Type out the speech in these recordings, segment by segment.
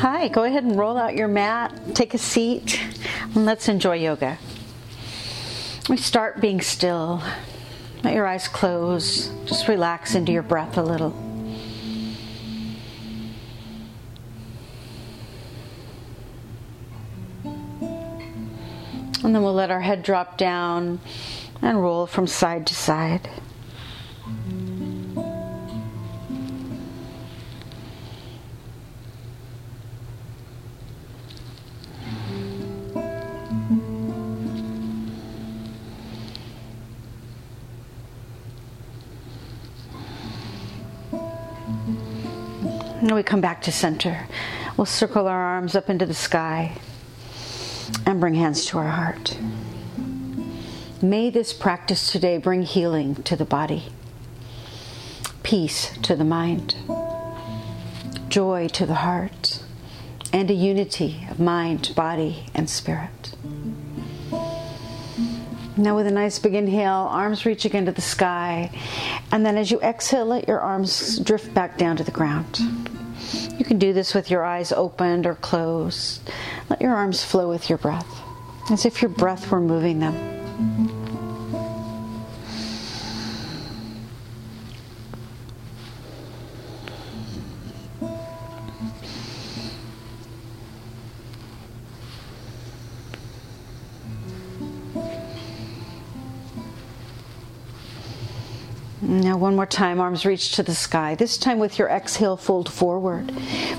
Hi, go ahead and roll out your mat, take a seat, and let's enjoy yoga. We start being still. Let your eyes close. Just relax into your breath a little. And then we'll let our head drop down and roll from side to side. We come back to center. We'll circle our arms up into the sky and bring hands to our heart. May this practice today bring healing to the body, peace to the mind, joy to the heart, and a unity of mind, body, and spirit. Now, with a nice big inhale, arms reach again to the sky. And then as you exhale, let your arms drift back down to the ground. You can do this with your eyes opened or closed. Let your arms flow with your breath, as if your breath were moving them. Now, one more time, arms reach to the sky. This time, with your exhale, fold forward.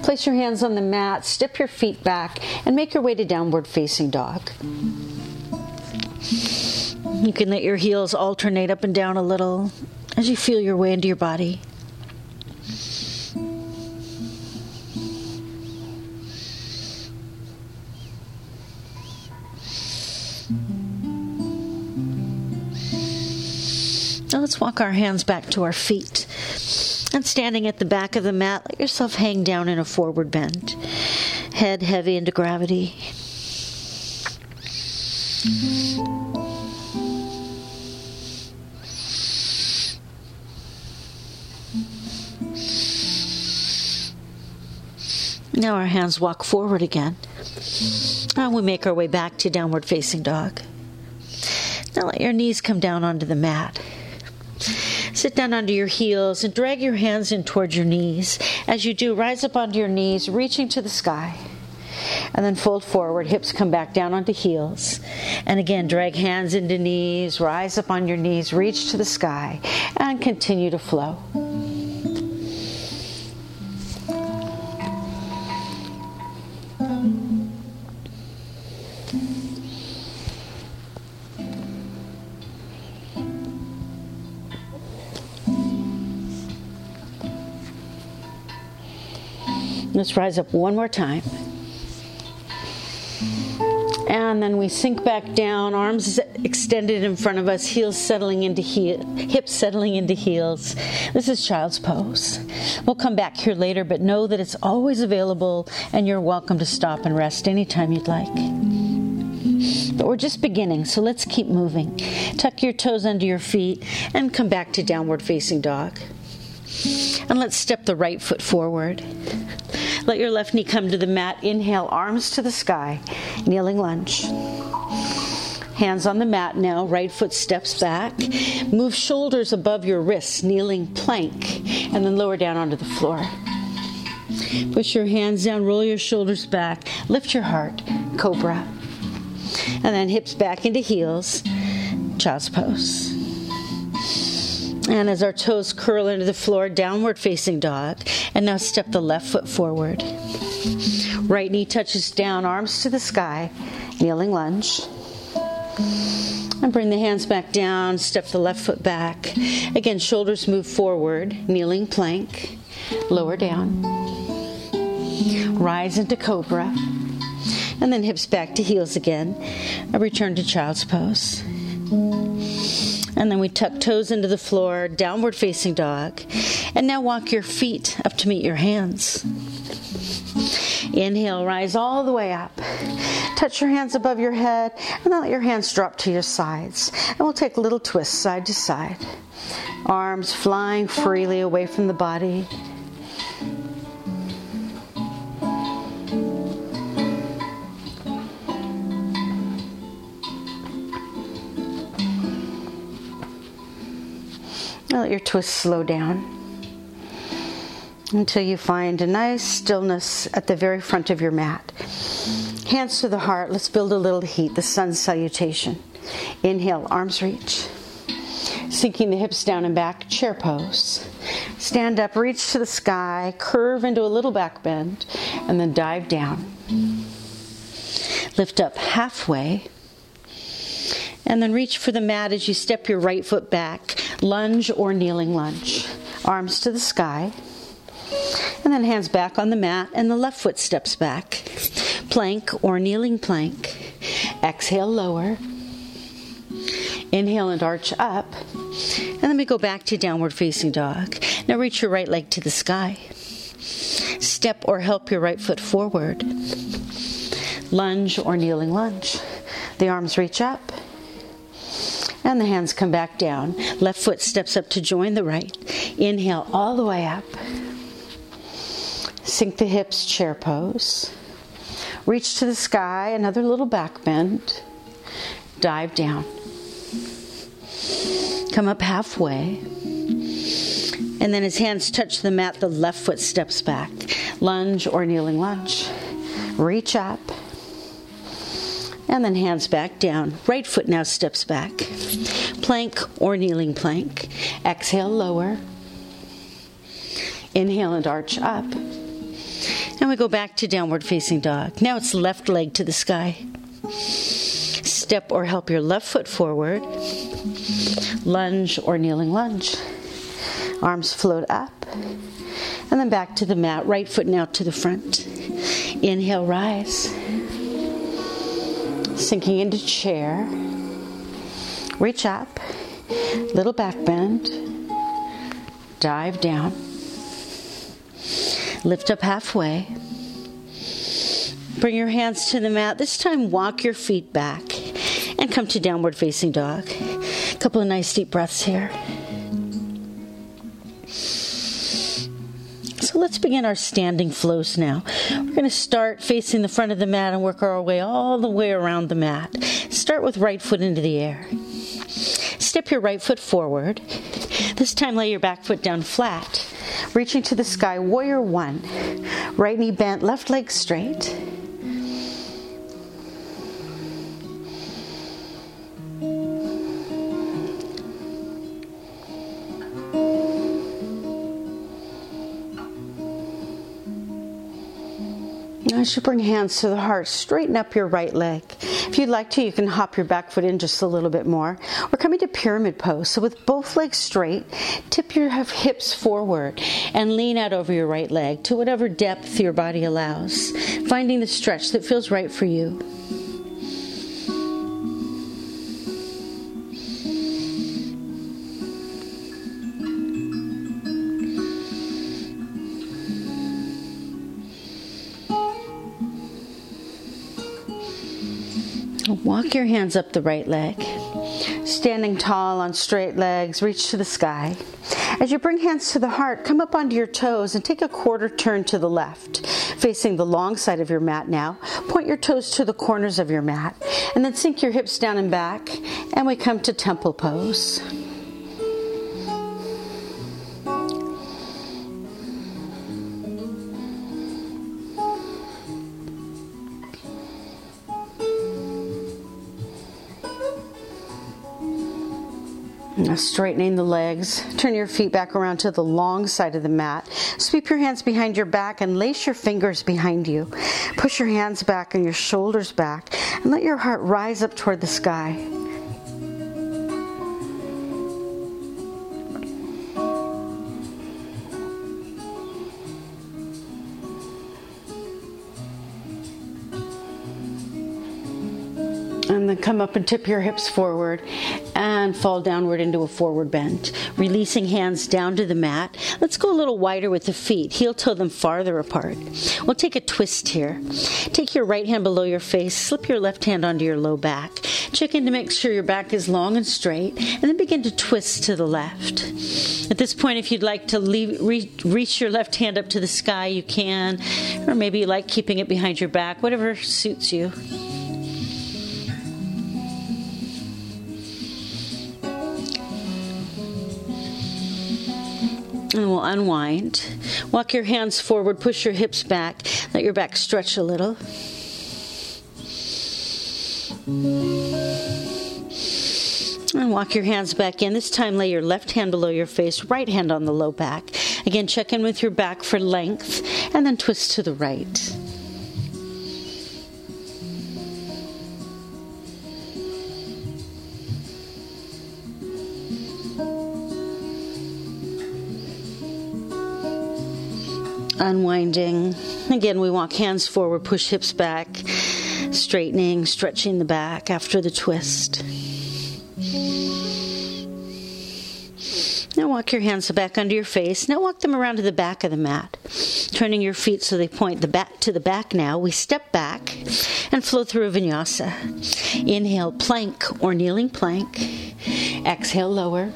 Place your hands on the mat, step your feet back, and make your way to downward facing dog. You can let your heels alternate up and down a little as you feel your way into your body. Walk our hands back to our feet. And standing at the back of the mat, let yourself hang down in a forward bend. Head heavy into gravity. Now our hands walk forward again. And we make our way back to downward facing dog. Now let your knees come down onto the mat. Sit down onto your heels and drag your hands in towards your knees. As you do, rise up onto your knees, reaching to the sky. And then fold forward, hips come back down onto heels. And again, drag hands into knees, rise up on your knees, reach to the sky, and continue to flow. Let's rise up one more time. And then we sink back down, arms extended in front of us, heels settling into heel, hips settling into heels. This is child's pose. We'll come back here later, but know that it's always available and you're welcome to stop and rest anytime you'd like. But we're just beginning, so let's keep moving. Tuck your toes under your feet and come back to downward facing dog. And let's step the right foot forward. Let your left knee come to the mat. Inhale, arms to the sky, kneeling lunge. Hands on the mat now, right foot steps back. Move shoulders above your wrists, kneeling plank, and then lower down onto the floor. Push your hands down, roll your shoulders back, lift your heart, cobra. And then hips back into heels, child's pose. And as our toes curl into the floor, downward facing dog. And now step the left foot forward. Right knee touches down, arms to the sky, kneeling lunge. And bring the hands back down, step the left foot back. Again, shoulders move forward, kneeling plank, lower down. Rise into cobra. And then hips back to heels again. A return to child's pose. And then we tuck toes into the floor, downward facing dog. And now walk your feet up to meet your hands. Inhale, rise all the way up. Touch your hands above your head, and then let your hands drop to your sides. And we'll take a little twists side to side. Arms flying freely away from the body. Let your twist slow down until you find a nice stillness at the very front of your mat. Hands to the heart. Let's build a little heat, the sun salutation. Inhale, arms reach. Sinking the hips down and back, chair pose. Stand up, reach to the sky, curve into a little back bend, and then dive down. Lift up halfway, and then reach for the mat as you step your right foot back, lunge or kneeling lunge. Arms to the sky. And then hands back on the mat, and the left foot steps back. Plank or kneeling plank. Exhale, lower. Inhale and arch up. And then we go back to downward facing dog. Now reach your right leg to the sky. Step or help your right foot forward. Lunge or kneeling lunge. The arms reach up. And the hands come back down. Left foot steps up to join the right. Inhale all the way up. Sink the hips, chair pose. Reach to the sky, another little back bend. Dive down. Come up halfway. And then his hands touch the mat, the left foot steps back. Lunge or kneeling lunge. Reach up. And then hands back down. Right foot now steps back. Plank or kneeling plank. Exhale, lower. Inhale and arch up. And we go back to downward facing dog. Now it's left leg to the sky. Step or help your left foot forward. Lunge or kneeling lunge. Arms float up. And then back to the mat. Right foot now to the front. Inhale, rise. Sinking into chair. Reach up. Little back bend. Dive down. Lift up halfway. Bring your hands to the mat. This time, walk your feet back and come to downward facing dog. A couple of nice deep breaths here. So let's begin our standing flows now. We're going to start facing the front of the mat and work our way all the way around the mat. Start with right foot into the air. Step your right foot forward. This time, lay your back foot down flat reaching to the sky, warrior one. Right knee bent, left leg straight. As you bring hands to the heart, straighten up your right leg. If you'd like to, you can hop your back foot in just a little bit more. We're coming to pyramid pose. So with both legs straight, tip your hips forward and lean out over your right leg to whatever depth your body allows, finding the stretch that feels right for you. Walk your hands up the right leg. Standing tall on straight legs, reach to the sky. As you bring hands to the heart, come up onto your toes and take a quarter turn to the left, facing the long side of your mat now. Point your toes to the corners of your mat, and then sink your hips down and back, and we come to temple pose. Now straightening the legs. Turn your feet back around to the long side of the mat. Sweep your hands behind your back and lace your fingers behind you. Push your hands back and your shoulders back and let your heart rise up toward the sky. and then come up and tip your hips forward fall downward into a forward bend. Releasing hands down to the mat. Let's go a little wider with the feet, heel toe them farther apart. We'll take a twist here. Take your right hand below your face, slip your left hand onto your low back. Check in to make sure your back is long and straight, and then begin to twist to the left. At this point, if you'd like to leave, re- reach your left hand up to the sky, you can, or maybe you like keeping it behind your back, whatever suits you. And we'll unwind. Walk your hands forward, push your hips back, let your back stretch a little. And walk your hands back in. This time, lay your left hand below your face, right hand on the low back. Again, check in with your back for length, and then twist to the right. Unwinding. Again, we walk hands forward, push hips back, straightening, stretching the back after the twist. Now walk your hands back under your face. Now walk them around to the back of the mat. Turning your feet so they point the back to the back now. We step back and flow through a vinyasa. Inhale, plank or kneeling plank. Exhale, lower.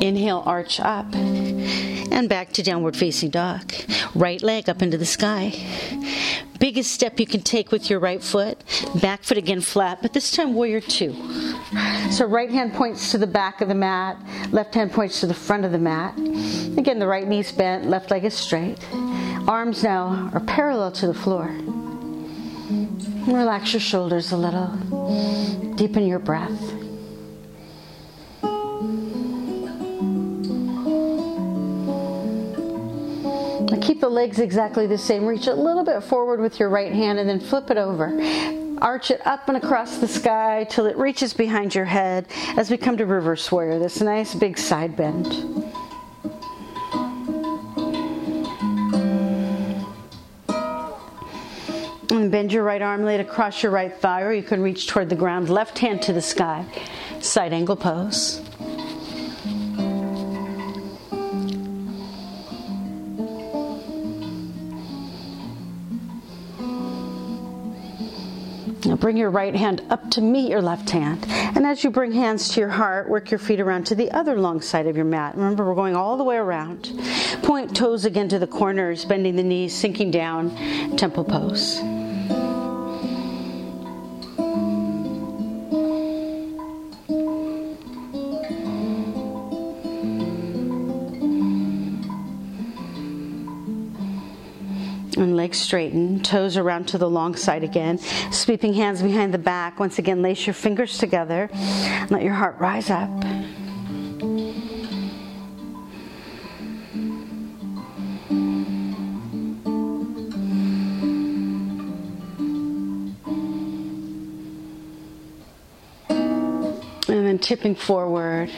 Inhale, arch up. And back to downward facing dog. Right leg up into the sky. Biggest step you can take with your right foot. Back foot again flat, but this time warrior two. So right hand points to the back of the mat, left hand points to the front of the mat. Again, the right knee's bent, left leg is straight. Arms now are parallel to the floor. Relax your shoulders a little. Deepen your breath. Keep the legs exactly the same. Reach a little bit forward with your right hand and then flip it over. Arch it up and across the sky till it reaches behind your head as we come to reverse warrior. This nice big side bend. And bend your right arm, lay it across your right thigh, or you can reach toward the ground, left hand to the sky. Side angle pose. Now bring your right hand up to meet your left hand. And as you bring hands to your heart, work your feet around to the other long side of your mat. Remember, we're going all the way around. Point toes again to the corners, bending the knees, sinking down, temple pose. Legs straighten, toes around to the long side again. Sweeping hands behind the back. Once again, lace your fingers together. Let your heart rise up. And then tipping forward.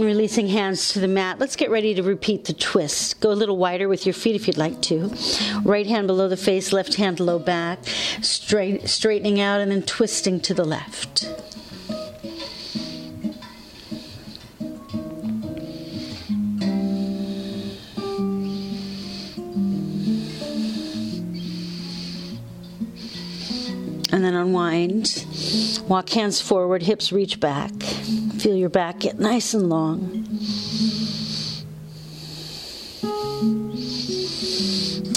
Releasing hands to the mat. Let's get ready to repeat the twist. Go a little wider with your feet if you'd like to. Right hand below the face, left hand low back, straight, straightening out and then twisting to the left. And then unwind. Walk hands forward, hips reach back. Feel your back get nice and long.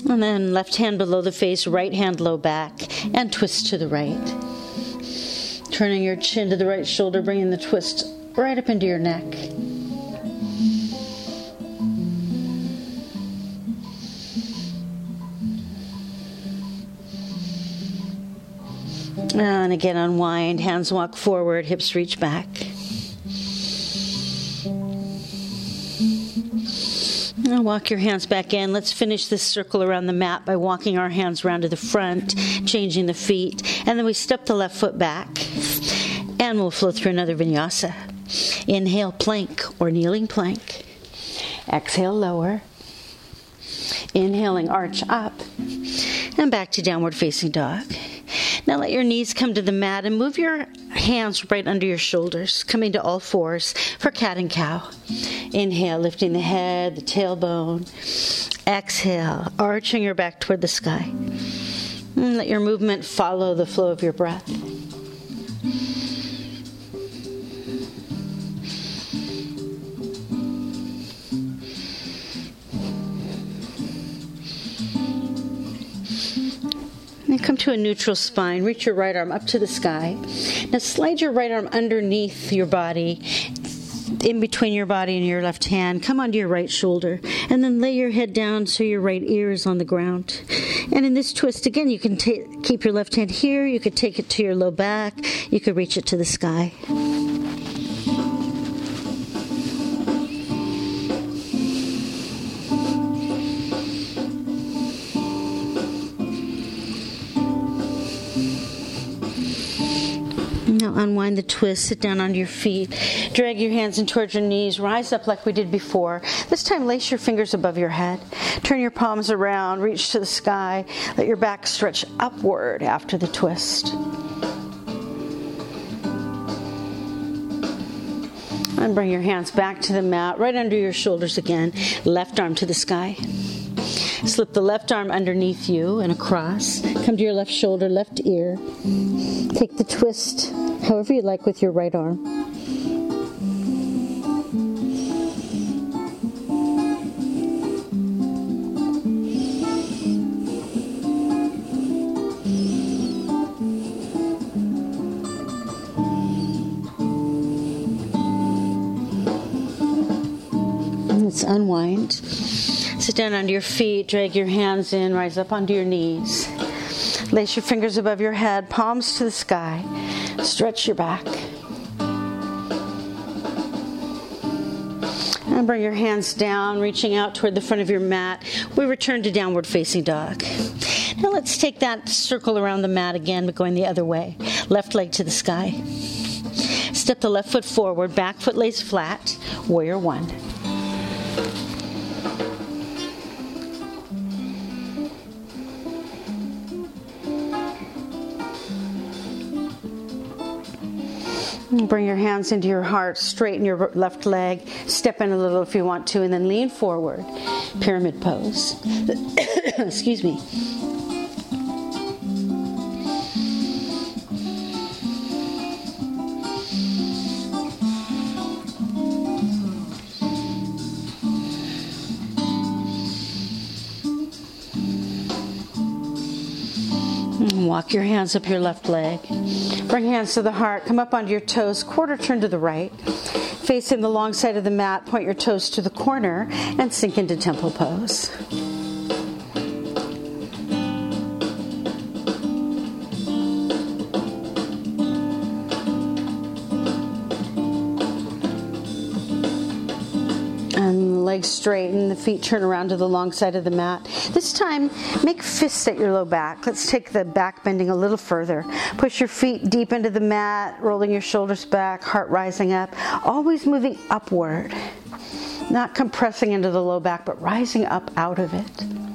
And then left hand below the face, right hand low back, and twist to the right. Turning your chin to the right shoulder, bringing the twist right up into your neck. And again, unwind, hands walk forward, hips reach back. Walk your hands back in. Let's finish this circle around the mat by walking our hands around to the front, changing the feet, and then we step the left foot back, and we'll flow through another vinyasa. Inhale, plank or kneeling plank. Exhale, lower. Inhaling, arch up, and back to downward facing dog. Now let your knees come to the mat and move your hands right under your shoulders, coming to all fours for cat and cow. Inhale, lifting the head, the tailbone. Exhale, arching your back toward the sky. And let your movement follow the flow of your breath. And come to a neutral spine. Reach your right arm up to the sky. Now slide your right arm underneath your body in between your body and your left hand. Come onto your right shoulder. And then lay your head down so your right ear is on the ground. And in this twist, again, you can keep your left hand here. You could take it to your low back. You could reach it to the sky. Unwind the twist, sit down onto your feet, drag your hands in towards your knees, rise up like we did before. This time, lace your fingers above your head. Turn your palms around, reach to the sky, let your back stretch upward after the twist. And bring your hands back to the mat, right under your shoulders again, left arm to the sky. Slip the left arm underneath you and across. Come to your left shoulder, left ear. Take the twist however you like with your right arm. Unwind. Sit down onto your feet, drag your hands in, rise up onto your knees. Lace your fingers above your head, palms to the sky. Stretch your back. And bring your hands down, reaching out toward the front of your mat. We return to downward facing dog. Now let's take that circle around the mat again, but going the other way. Left leg to the sky. Step the left foot forward, back foot lays flat. Warrior one. Bring your hands into your heart, straighten your left leg, step in a little if you want to, and then lean forward. Pyramid pose. Excuse me. Your hands up your left leg. Bring hands to the heart. Come up onto your toes. Quarter turn to the right. Facing the long side of the mat, point your toes to the corner and sink into temple pose. Legs straight and the feet turn around to the long side of the mat. This time, make fists at your low back. Let's take the back bending a little further. Push your feet deep into the mat, rolling your shoulders back, heart rising up, always moving upward. Not compressing into the low back, but rising up out of it.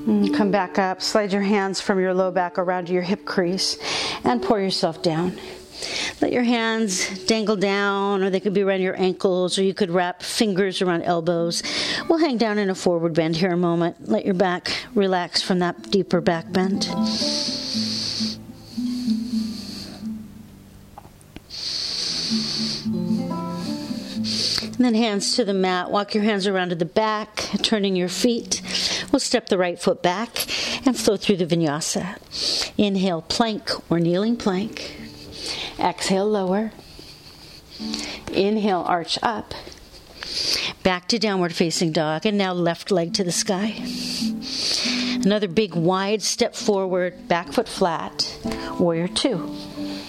Mm-hmm. Come back up, slide your hands from your low back around to your hip crease, and pour yourself down. Let your hands dangle down, or they could be around your ankles, or you could wrap fingers around elbows. We'll hang down in a forward bend here a moment. Let your back relax from that deeper back bend. And then hands to the mat. Walk your hands around to the back, turning your feet. We'll step the right foot back and flow through the vinyasa. Inhale, plank or kneeling plank. Exhale, lower. Inhale, arch up. Back to downward facing dog, and now left leg to the sky. Another big wide step forward, back foot flat. Warrior two,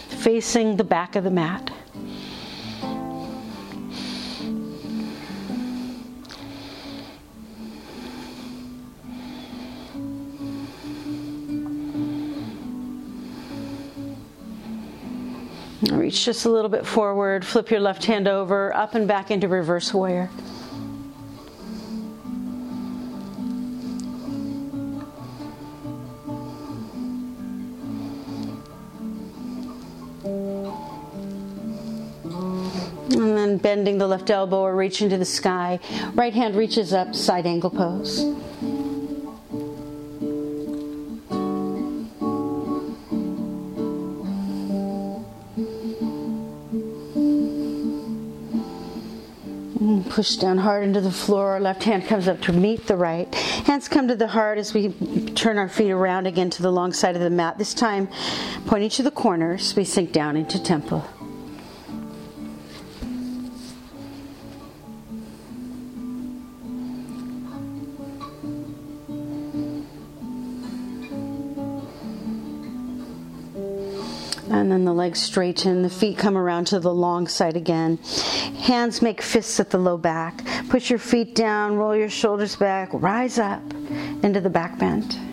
facing the back of the mat. Reach just a little bit forward, flip your left hand over, up and back into reverse warrior. And then bending the left elbow or reaching to the sky. Right hand reaches up, side angle pose. Push down hard into the floor. Left hand comes up to meet the right. Hands come to the heart as we turn our feet around again to the long side of the mat. This time, pointing to the corners, we sink down into temple. Legs straighten, the feet come around to the long side again. Hands make fists at the low back. Push your feet down, roll your shoulders back, rise up into the back bend.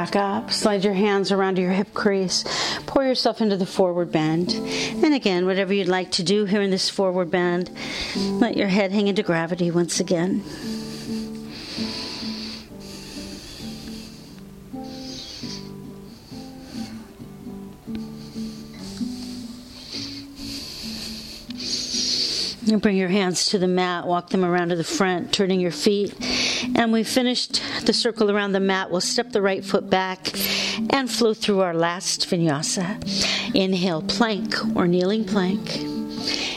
Back up. Slide your hands around your hip crease. Pour yourself into the forward bend. And again, whatever you'd like to do here in this forward bend, let your head hang into gravity once again. You bring your hands to the mat, walk them around to the front, turning your feet. And we finished the circle around the mat. We'll step the right foot back and flow through our last vinyasa. Inhale, plank or kneeling plank.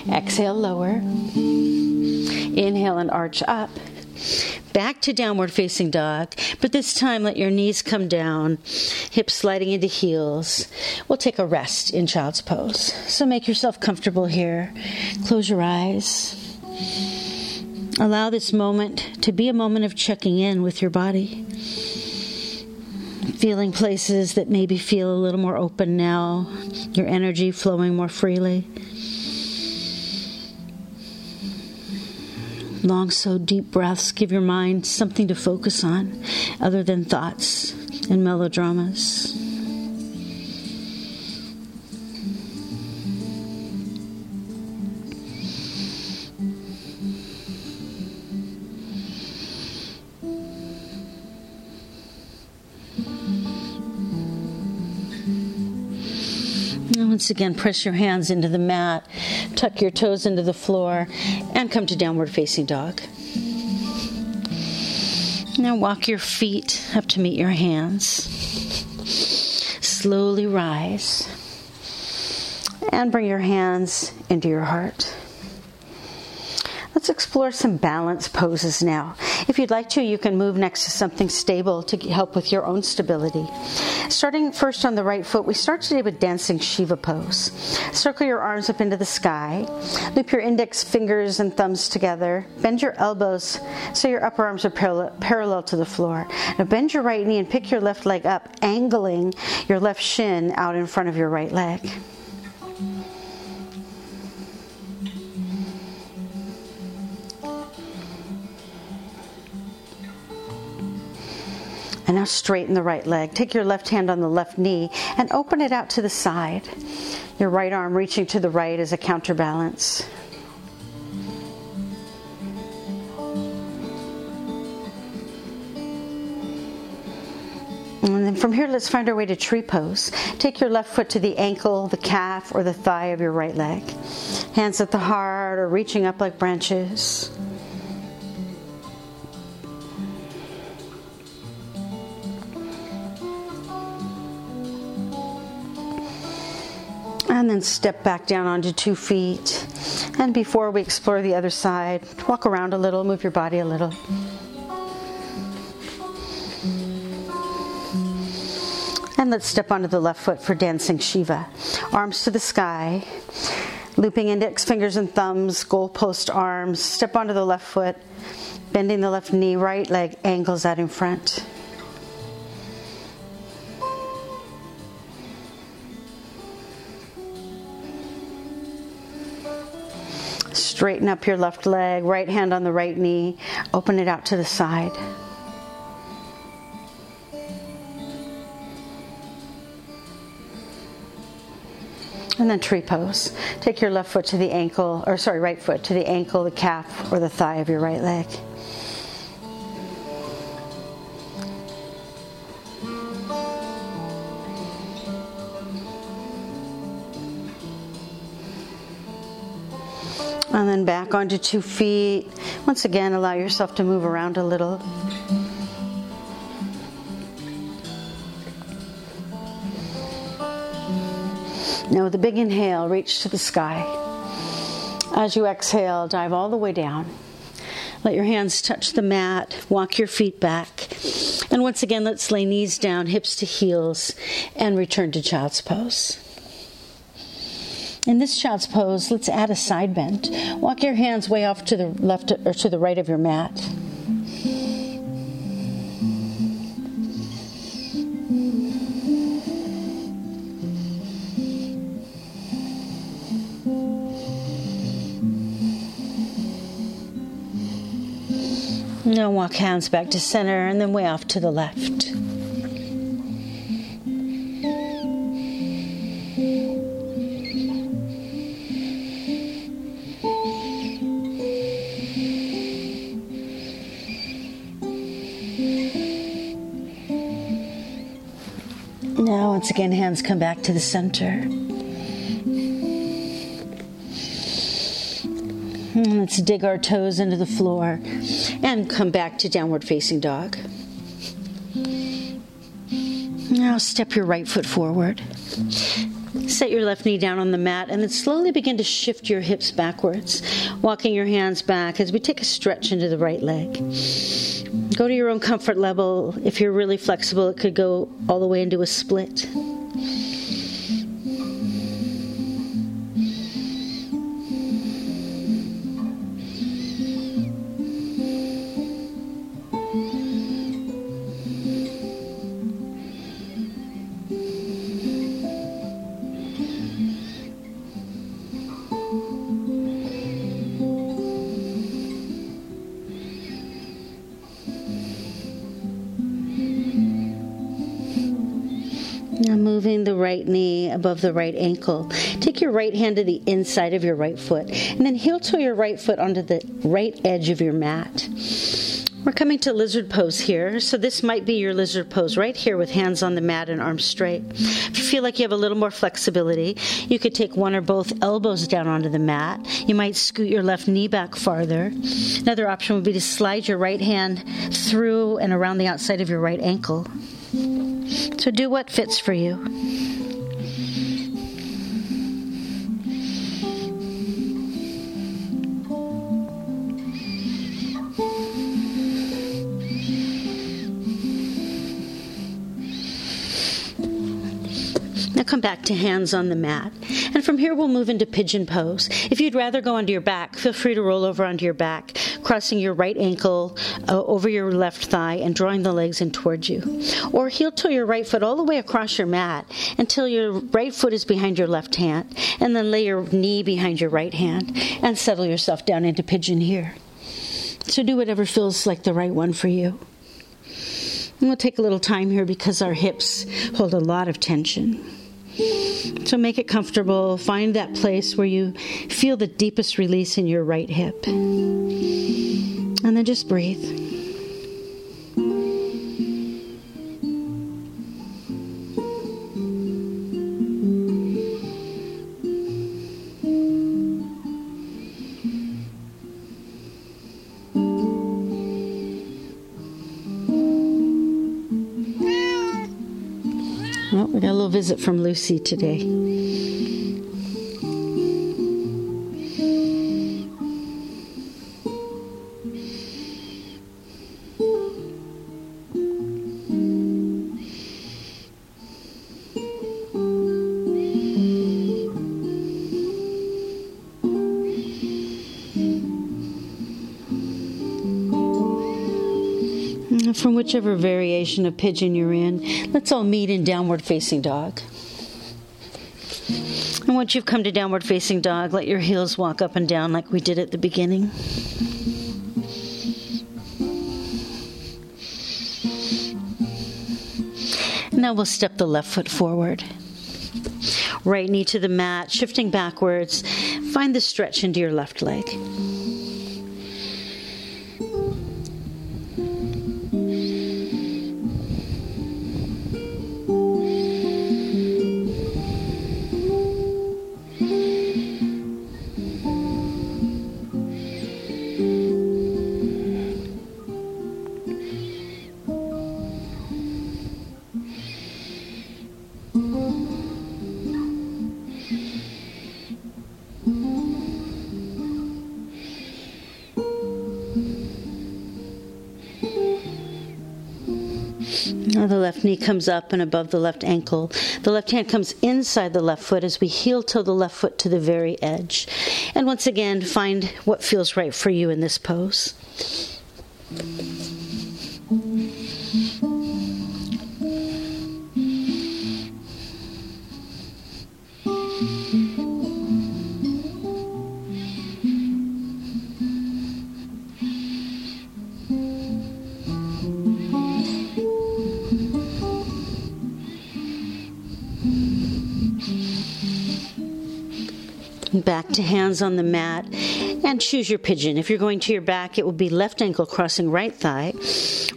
Exhale, lower. Inhale and arch up back to downward facing dog, but this time let your knees come down, hips sliding into heels. We'll take a rest in child's pose. So make yourself comfortable here. Close your eyes. Allow this moment to be a moment of checking in with your body. Feeling places that maybe feel a little more open now, your energy flowing more freely. Long, so deep breaths give your mind something to focus on other than thoughts and melodramas. Once again, press your hands into the mat, tuck your toes into the floor, and come to downward facing dog. Now walk your feet up to meet your hands. Slowly rise and bring your hands into your heart. Let's explore some balance poses now. If you'd like to, you can move next to something stable to help with your own stability. Starting first on the right foot, we start today with dancing Shiva pose. Circle your arms up into the sky. Loop your index fingers and thumbs together. Bend your elbows so your upper arms are parallel, parallel to the floor. Now bend your right knee and pick your left leg up, angling your left shin out in front of your right leg. Now straighten the right leg. Take your left hand on the left knee and open it out to the side. Your right arm reaching to the right as a counterbalance. And then from here, let's find our way to tree pose. Take your left foot to the ankle, the calf, or the thigh of your right leg. Hands at the heart or reaching up like branches. And then step back down onto two feet. And before we explore the other side, walk around a little, move your body a little. And let's step onto the left foot for dancing Shiva. Arms to the sky, looping index fingers and thumbs, goalpost arms. Step onto the left foot, bending the left knee, right leg angles out in front. Straighten up your left leg, right hand on the right knee, open it out to the side. And then tree pose. Take your left foot to the ankle, or sorry, right foot to the ankle, the calf, or the thigh of your right leg. Back onto two feet. Once again, allow yourself to move around a little. Now, with a big inhale, reach to the sky. As you exhale, dive all the way down. Let your hands touch the mat, walk your feet back. And once again, let's lay knees down, hips to heels, and return to child's pose. In this child's pose, let's add a side bend. Walk your hands way off to the left or to the right of your mat. Now walk hands back to center and then way off to the left. Once again, hands come back to the center. Let's dig our toes into the floor and come back to downward facing dog. Now step your right foot forward. Set your left knee down on the mat and then slowly begin to shift your hips backwards, walking your hands back as we take a stretch into the right leg. Go to your own comfort level. If you're really flexible, it could go all the way into a split. Above the right ankle. Take your right hand to the inside of your right foot and then heel toe your right foot onto the right edge of your mat. We're coming to lizard pose here, so this might be your lizard pose right here with hands on the mat and arms straight. If you feel like you have a little more flexibility, you could take one or both elbows down onto the mat. You might scoot your left knee back farther. Another option would be to slide your right hand through and around the outside of your right ankle. So do what fits for you. Back to hands on the mat. And from here, we'll move into pigeon pose. If you'd rather go onto your back, feel free to roll over onto your back, crossing your right ankle uh, over your left thigh and drawing the legs in towards you. Or heel toe your right foot all the way across your mat until your right foot is behind your left hand. And then lay your knee behind your right hand and settle yourself down into pigeon here. So do whatever feels like the right one for you. And we'll take a little time here because our hips hold a lot of tension. So make it comfortable. Find that place where you feel the deepest release in your right hip. And then just breathe. Visit from Lucy today. From whichever variation of pigeon you're in, let's all meet in downward facing dog. And once you've come to downward facing dog, let your heels walk up and down like we did at the beginning. Now we'll step the left foot forward. Right knee to the mat, shifting backwards. Find the stretch into your left leg. Comes up and above the left ankle. The left hand comes inside the left foot as we heel toe the left foot to the very edge. And once again, find what feels right for you in this pose. To hands on the mat and choose your pigeon. If you're going to your back, it will be left ankle crossing right thigh,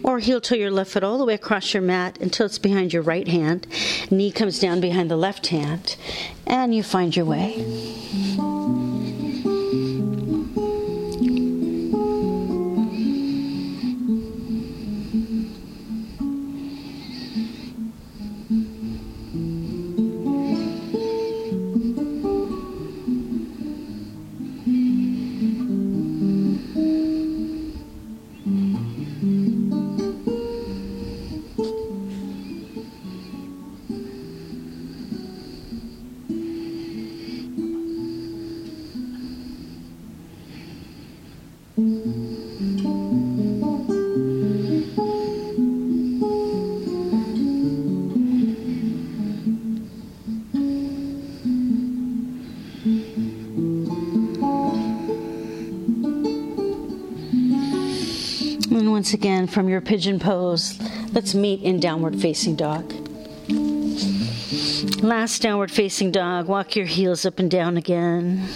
or heel toe your left foot all the way across your mat until it's behind your right hand. Knee comes down behind the left hand, and you find your way. And once again, from your pigeon pose, let's meet in downward facing dog. Last downward facing dog, walk your heels up and down again.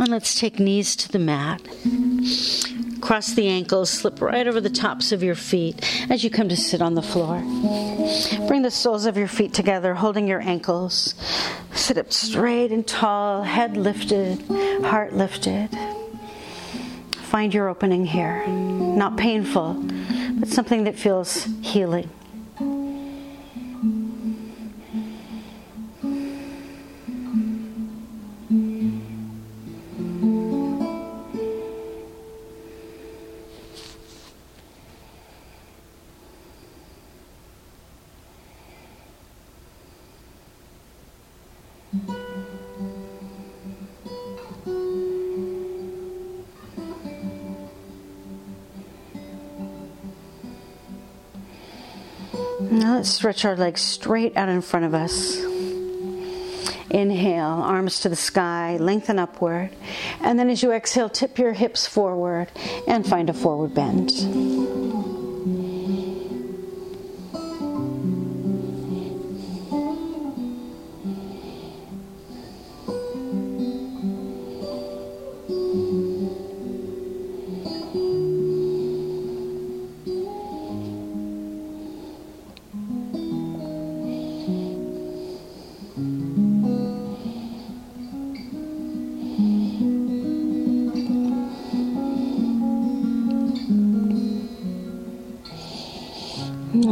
And let's take knees to the mat. Cross the ankles, slip right over the tops of your feet as you come to sit on the floor. Bring the soles of your feet together, holding your ankles. Sit up straight and tall, head lifted, heart lifted. Find your opening here. Not painful, but something that feels healing. Let's stretch our legs straight out in front of us. Inhale, arms to the sky, lengthen upward. And then as you exhale, tip your hips forward and find a forward bend.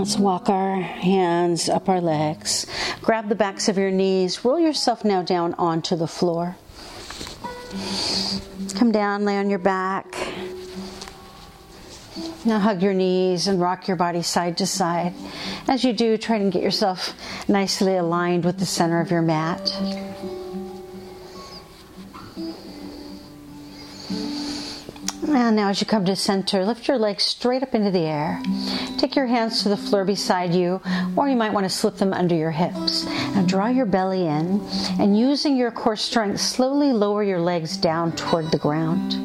Let's walk our hands up our legs. Grab the backs of your knees. Roll yourself now down onto the floor. Come down, lay on your back. Now hug your knees and rock your body side to side. As you do, try and get yourself nicely aligned with the center of your mat. And now, as you come to center, lift your legs straight up into the air. Your hands to the floor beside you, or you might want to slip them under your hips. Now, draw your belly in, and using your core strength, slowly lower your legs down toward the ground.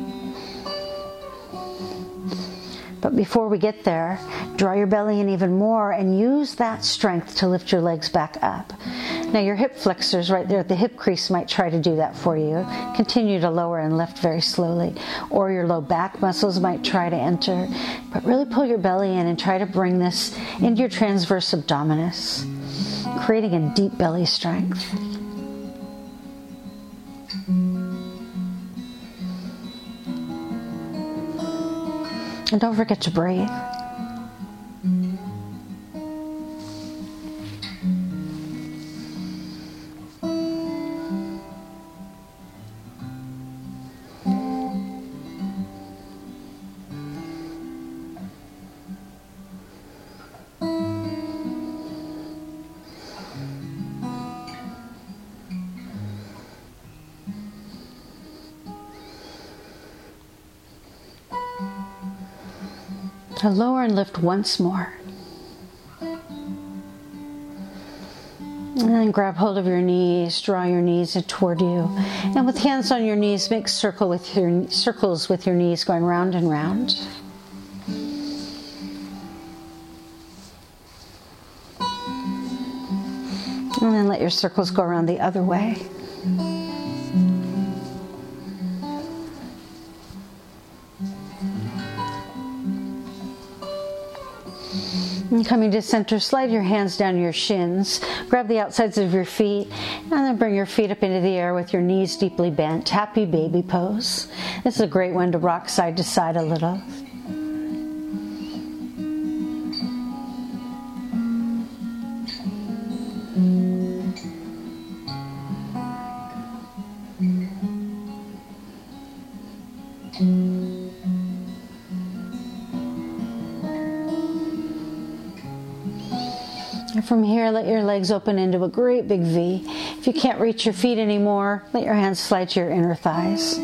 But before we get there, draw your belly in even more and use that strength to lift your legs back up. Now, your hip flexors right there at the hip crease might try to do that for you. Continue to lower and lift very slowly. Or your low back muscles might try to enter. But really pull your belly in and try to bring this into your transverse abdominis, creating a deep belly strength. And don't forget to breathe. Now lower and lift once more. And then grab hold of your knees, draw your knees toward you. And with hands on your knees, make circle with your circles with your knees going round and round. And then let your circles go around the other way. Coming to center, slide your hands down your shins. Grab the outsides of your feet and then bring your feet up into the air with your knees deeply bent. Happy baby pose. This is a great one to rock side to side a little. And from here, let your legs open into a great big V. If you can't reach your feet anymore, let your hands slide to your inner thighs.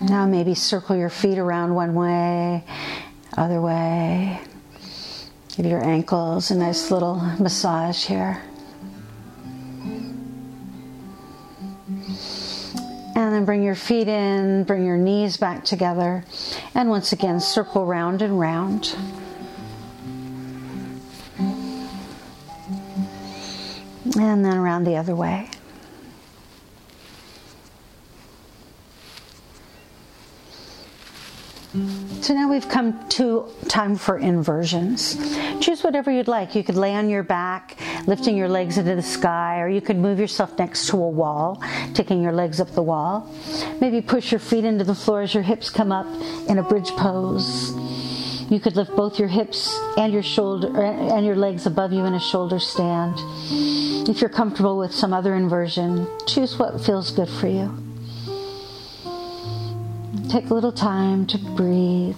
Now, maybe circle your feet around one way, other way. Give your ankles a nice little massage here. And then bring your feet in, bring your knees back together, and once again circle round and round. And then around the other way. So now we've come to time for inversions. Choose whatever you'd like. You could lay on your back, lifting your legs into the sky, or you could move yourself next to a wall, taking your legs up the wall. Maybe push your feet into the floor as your hips come up in a bridge pose. You could lift both your hips and your shoulder and your legs above you in a shoulder stand. If you're comfortable with some other inversion, choose what feels good for you. Take a little time to breathe.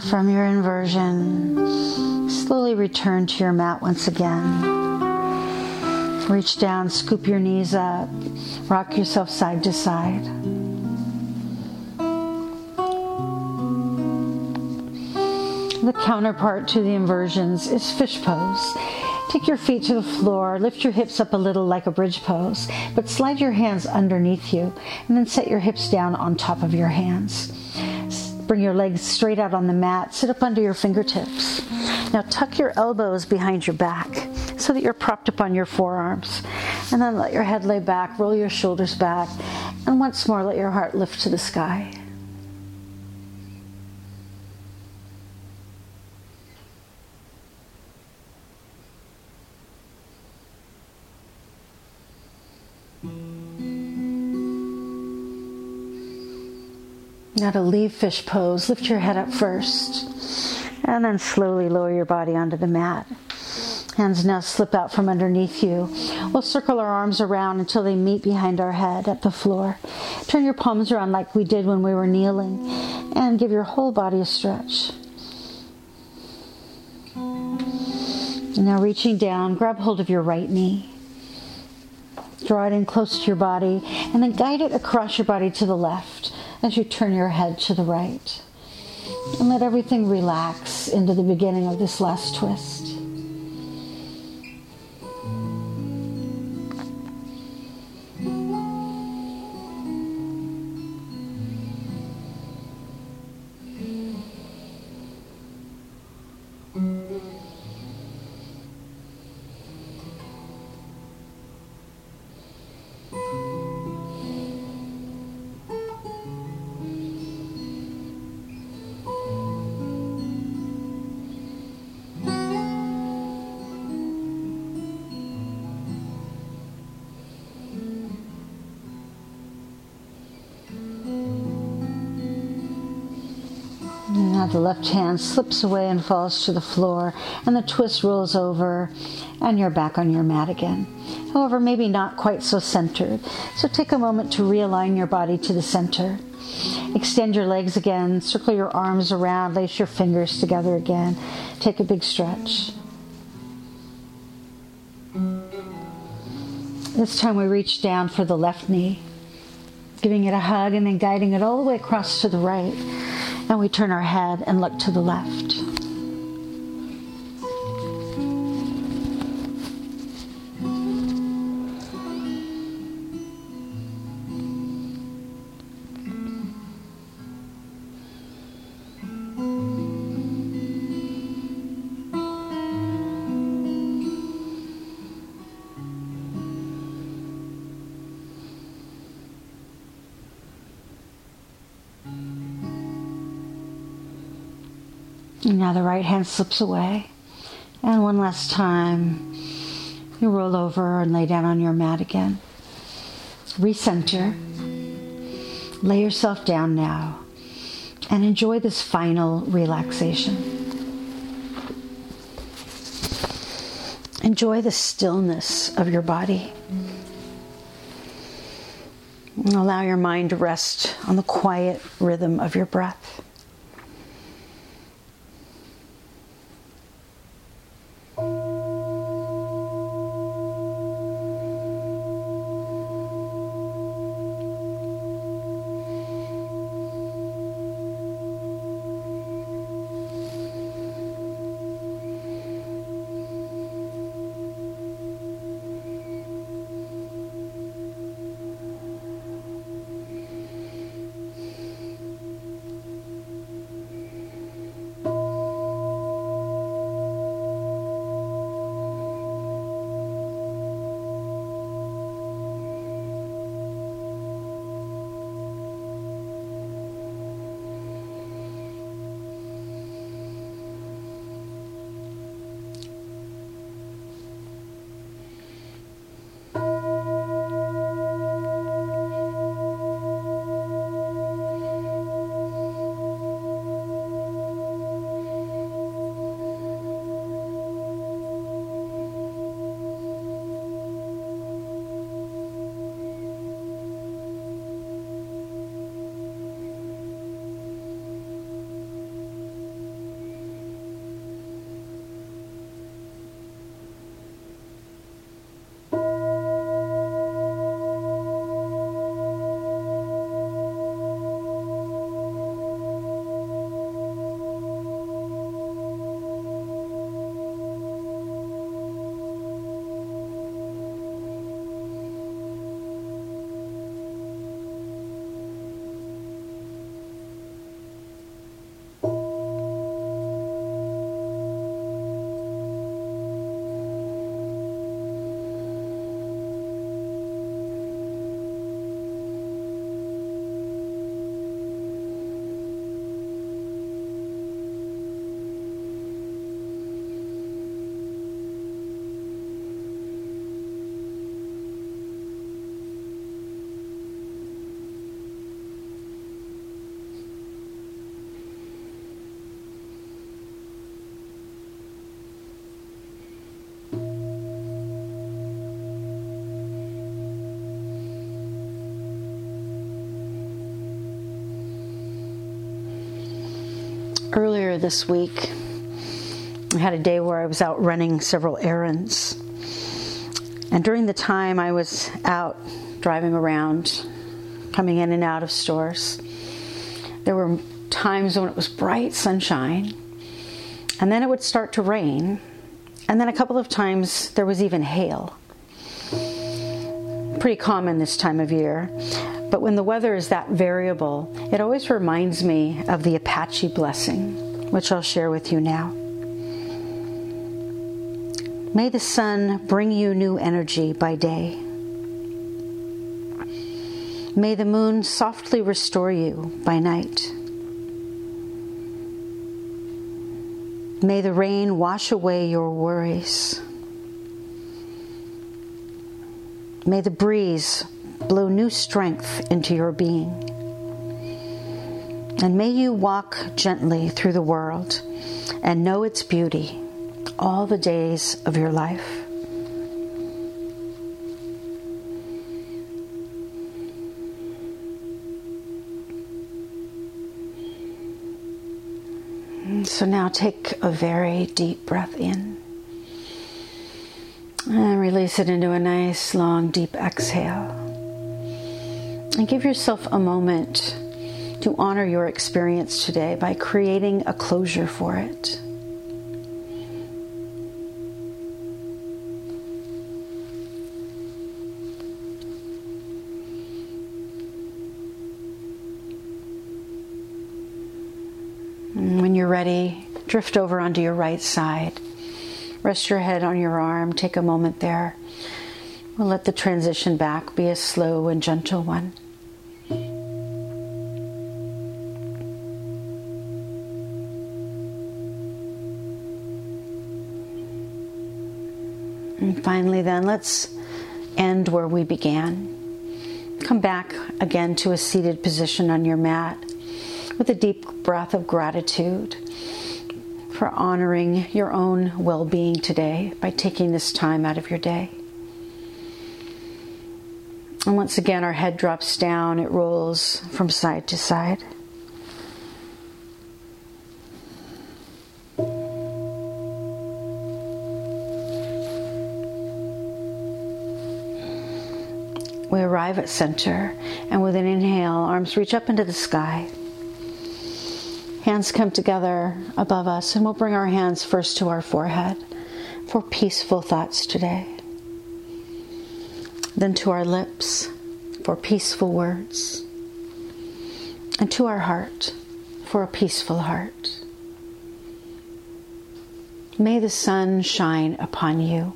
From your inversion, slowly return to your mat once again. Reach down, scoop your knees up, rock yourself side to side. The counterpart to the inversions is fish pose. Take your feet to the floor, lift your hips up a little like a bridge pose, but slide your hands underneath you, and then set your hips down on top of your hands. Bring your legs straight out on the mat. Sit up under your fingertips. Now tuck your elbows behind your back so that you're propped up on your forearms. And then let your head lay back, roll your shoulders back, and once more let your heart lift to the sky. Now to leave fish pose, lift your head up first, and then slowly lower your body onto the mat. Hands now slip out from underneath you. We'll circle our arms around until they meet behind our head at the floor. Turn your palms around like we did when we were kneeling, and give your whole body a stretch. Now reaching down, grab hold of your right knee. Draw it in close to your body, and then guide it across your body to the left as you turn your head to the right. And let everything relax into the beginning of this last twist. The left hand slips away and falls to the floor, and the twist rolls over, and you're back on your mat again. However, maybe not quite so centered. So take a moment to realign your body to the center. Extend your legs again, circle your arms around, lace your fingers together again. Take a big stretch. This time we reach down for the left knee, giving it a hug and then guiding it all the way across to the right. And we turn our head and look to the left. Now the right hand slips away. And one last time, you roll over and lay down on your mat again. Recenter. Lay yourself down now and enjoy this final relaxation. Enjoy the stillness of your body. Allow your mind to rest on the quiet rhythm of your breath. This week, I had a day where I was out running several errands. And during the time I was out driving around, coming in and out of stores, there were times when it was bright sunshine, and then it would start to rain, and then a couple of times there was even hail. Pretty common this time of year. But when the weather is that variable, it always reminds me of the Apache blessing, which I'll share with you now. May the sun bring you new energy by day. May the moon softly restore you by night. May the rain wash away your worries. May the breeze blow new strength into your being. And may you walk gently through the world and know its beauty all the days of your life. So now take a very deep breath in and release it into a nice, long, deep exhale. And give yourself a moment to honor your experience today by creating a closure for it. When you're ready, drift over onto your right side. Rest your head on your arm. Take a moment there. We'll let the transition back be a slow and gentle one. And finally, then, let's end where we began. Come back again to a seated position on your mat with a deep breath of gratitude for honoring your own well being today by taking this time out of your day. And once again, our head drops down, it rolls from side to side. Arrive at center, and with an inhale, arms reach up into the sky. Hands come together above us, and we'll bring our hands first to our forehead for peaceful thoughts today. Then to our lips for peaceful words, and to our heart for a peaceful heart. May the sun shine upon you,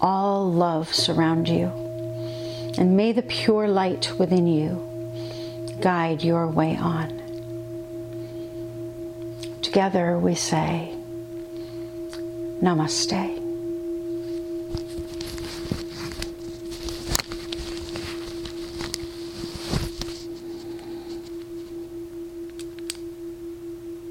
all love surround you, and may the pure light within you guide your way on. Together we say, Namaste.